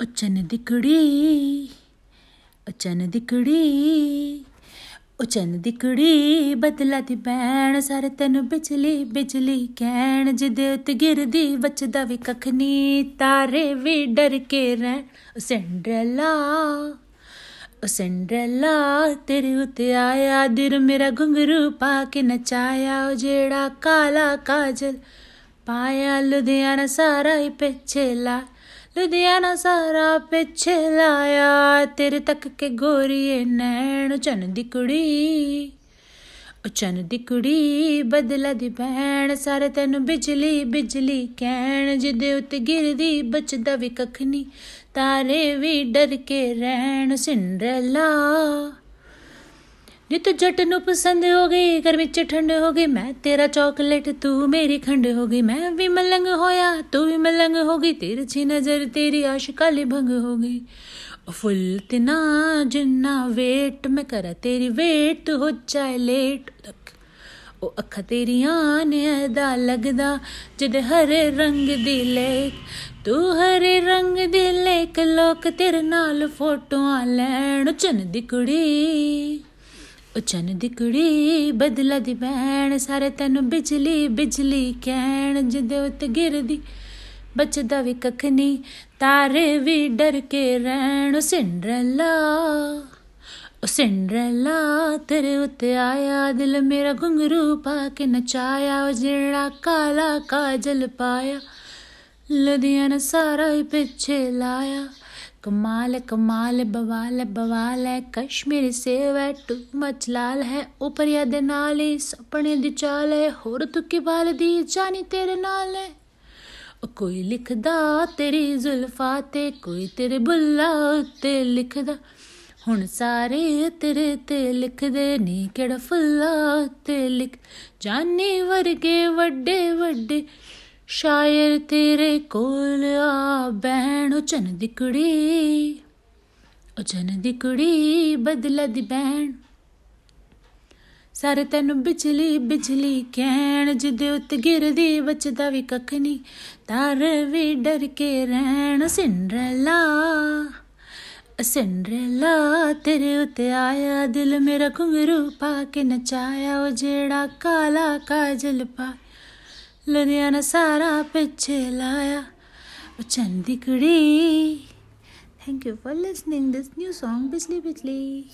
ਉਹ ਚੰਨ ਦੀ ਕੁੜੀ ਉਹ ਚੰਨ ਦੀ ਕੁੜੀ ਉਹ ਚੰਨ ਦੀ ਕੁੜੀ ਬਦਲਾ ਦੀ ਬੈਣ ਸਾਰੇ ਤੈਨੂੰ ਬਿਜਲੀ ਬਿਜਲੀ ਕਹਿਣ ਜਿਹਦੇ ਉੱਤੇ ਗਿਰਦੀ ਬਚਦਾ ਵੀ ਕੱਖ ਨਹੀਂ ਤਾਰੇ ਵੀ ਡਰ ਕੇ ਰਹਿਣ। ਉਹ ਸੈਂਡਰਲਾ ਉਹ ਸੈਂਡਰਲਾ, ਤੇਰੇ ਉੱਤੇ ਆਇਆ ਦਿਲ ਮੇਰਾ ਘੁੰਗਰੂ ਪਾ ਕੇ ਨਚਾਇਆ। ਉਹ ਜਿਹੜਾ ਕਾਲਾ ਕਾਜਲ ਪਾਇਆ, ਲੁਧਿਆਣਾ ਸਾਰਾ ਹੀ ਪਿੱਛੇ ਲਾ ਲੁਧਿਆਣਾ ਸਾਰਾ ਪਿੱਛੇ ਲਾਇਆ, ਤੇਰੇ ਤੱਕ ਕੇ ਗੋਰੀਏ ਨੈਣ ਚੰਨ ਦੀ ਕੁੜੀ। ਉਹ ਚੰਨ ਦੀ ਕੁੜੀ ਬਦਲਾ ਦੀ ਭੈਣ, ਸਾਰੇ ਤੈਨੂੰ ਬਿਜਲੀ ਬਿਜਲੀ ਕਹਿਣ, ਜਿਹਦੇ ਉੱਤੇ ਗਿਰਦੀ ਬਚਦਾ ਵੀ ਕੱਖ ਨਹੀਂ ਤਾਰੇ ਵੀ ਡਰ ਕੇ ਰਹਿਣ, ਸਿੰਡਰਲਾ। ਨੀ ਤੂੰ ਜੱਟ ਨੂੰ ਪਸੰਦ ਹੋ ਗਈ ਘਰ ਵਿੱਚ ਠੰਡ ਹੋ ਗਈ, ਮੈਂ ਤੇਰਾ ਚਾਕਲੇਟ ਤੂੰ ਮੇਰੀ ਖੰਡ ਹੋ ਗਈ, ਮੈਂ ਵੀ ਮਲੰਗ ਹੋਇਆ, ਤੂੰ ਵੀ ਮਲੰਗ ਹੋ ਗਈ, ਤੇਰੀ ਛੀ ਨਜ਼ਰ, ਤੇਰੀ ਆਸ਼ਕਾਲੀ ਭੰਗ ਹੋ ਗਈ। ਫੁੱਲ ਤੇ ਨਾ ਜਿੰਨਾ ਵੇਟ ਮੈਂ ਕਰਾਂ ਤੇਰੀ ਵੇਟ ਹੋ ਜਾਏ ਲੇਟ ਉਹ ਅੱਖਾਂ ਤੇਰੀਆਂ ਨੇ ਅਦਾ ਲੱਗਦਾ, ਜਦ ਹਰੇ ਰੰਗ ਦੀ ਲੇਕ ਤੂੰ ਹਰੇ ਰੰਗ ਦੀ ਲੇਕ ਲੋਕ ਤੇਰੇ ਨਾਲ ਫੋਟੋਆਂ ਲੈਣ, ਚੰਨ ਦੀ ਕੁੜੀ। ਉਹ ਚੰਨ ਦੀ ਕੁੜੀ ਬਦਲਾ ਦੀ ਭੈਣ, ਸਾਰੇ ਤੈਨੂੰ ਬਿਜਲੀ ਬਿਜਲੀ ਕਹਿਣ ਜਿਹਦੇ ਉੱਤੇ ਗਿਰਦੀ ਬਚਦਾ ਵੀ ਕੱਖ ਨਹੀਂ, ਤਾਰੇ ਵੀ ਡਰ ਕੇ ਰਹਿਣ ਸਿੰਡਰਲਾ, ਉਹ ਸਿੰਡਰਲਾ ਤੇਰੇ ਉੱਤੇ ਆਇਆ, ਦਿਲ ਮੇਰਾ ਘੁੰਗਰੂ ਪਾ ਕੇ ਨਚਾਇਆ, ਉਹ ਜਿਹੜਾ ਕਾਲਾ ਕਾਜਲ ਪਾਇਆ, ਲੁਧਿਆਣਾ ਸਾਰਾ ਹੀ ਪਿੱਛੇ ਲਾਇਆ। कमाल कमाल बवाल बवाल है कश्मीरी सेव है टू मच लाल है ऊपर या दे नाल ही सपने दी चाल है होर तू की बाल दी जानी तेरे नाल है कोई लिखदा तेरी जुल्फा ते कोई तेरे बुल्ला उत्ते लिखदा ਹੁਣ ਸਾਰੇ ਤੇਰੇ ਤੇ ਲਿਖਦੇ ਨੀ ਕਿਹੜਾ ਫੁੱਲਾ ਉੱਤੇ ਲਿਖ ਜਾਨੀ ਵਰਗੇ ਵੱਡੇ ਵੱਡੇ ਸ਼ਾਇਰ ਤੇਰੇ ਕੋਲ ਆ, ਬਹਿਣ ਚੰਨ ਦੀ ਕੁੜੀ। ਉਹ ਚੰਨ ਦੀ ਕੁੜੀ ਬਦਲਾ ਦੀ ਬਹਿਣ। ਸਾਰੇ ਤੈਨੂੰ ਬਿਜਲੀ ਬਿਜਲੀ ਕਹਿਣ ਜਿਹਦੇ ਉੱਤੇ ਗਿਰਦੀ ਬਚਦਾ ਵੀ ਕੱਖ ਨਹੀਂ ਤਾਰ ਵੀ ਡਰ ਕੇ ਰਹਿਣ, ਸਿੰਡਰਲਾ ਸਿੰਡਰਲਾ, ਤੇਰੇ ਉੱਤੇ ਆਇਆ ਦਿਲ ਮੇਰਾ ਘੁੰਗਰੂ ਪਾ ਕੇ ਨਚਾਇਆ, ਉਹ ਜਿਹੜਾ ਕਾਲਾ ਕਾਜਲ ਪਾ ਲੁਧਿਆਣਾ ਸਾਰਾ ਪਿੱਛੇ ਲਾਇਆ ਉਹ ਚੰਦੀ ਕੁੜੀ thank you for listening this new Song ਬਿਜਲੀ ਬਿਜਲੀ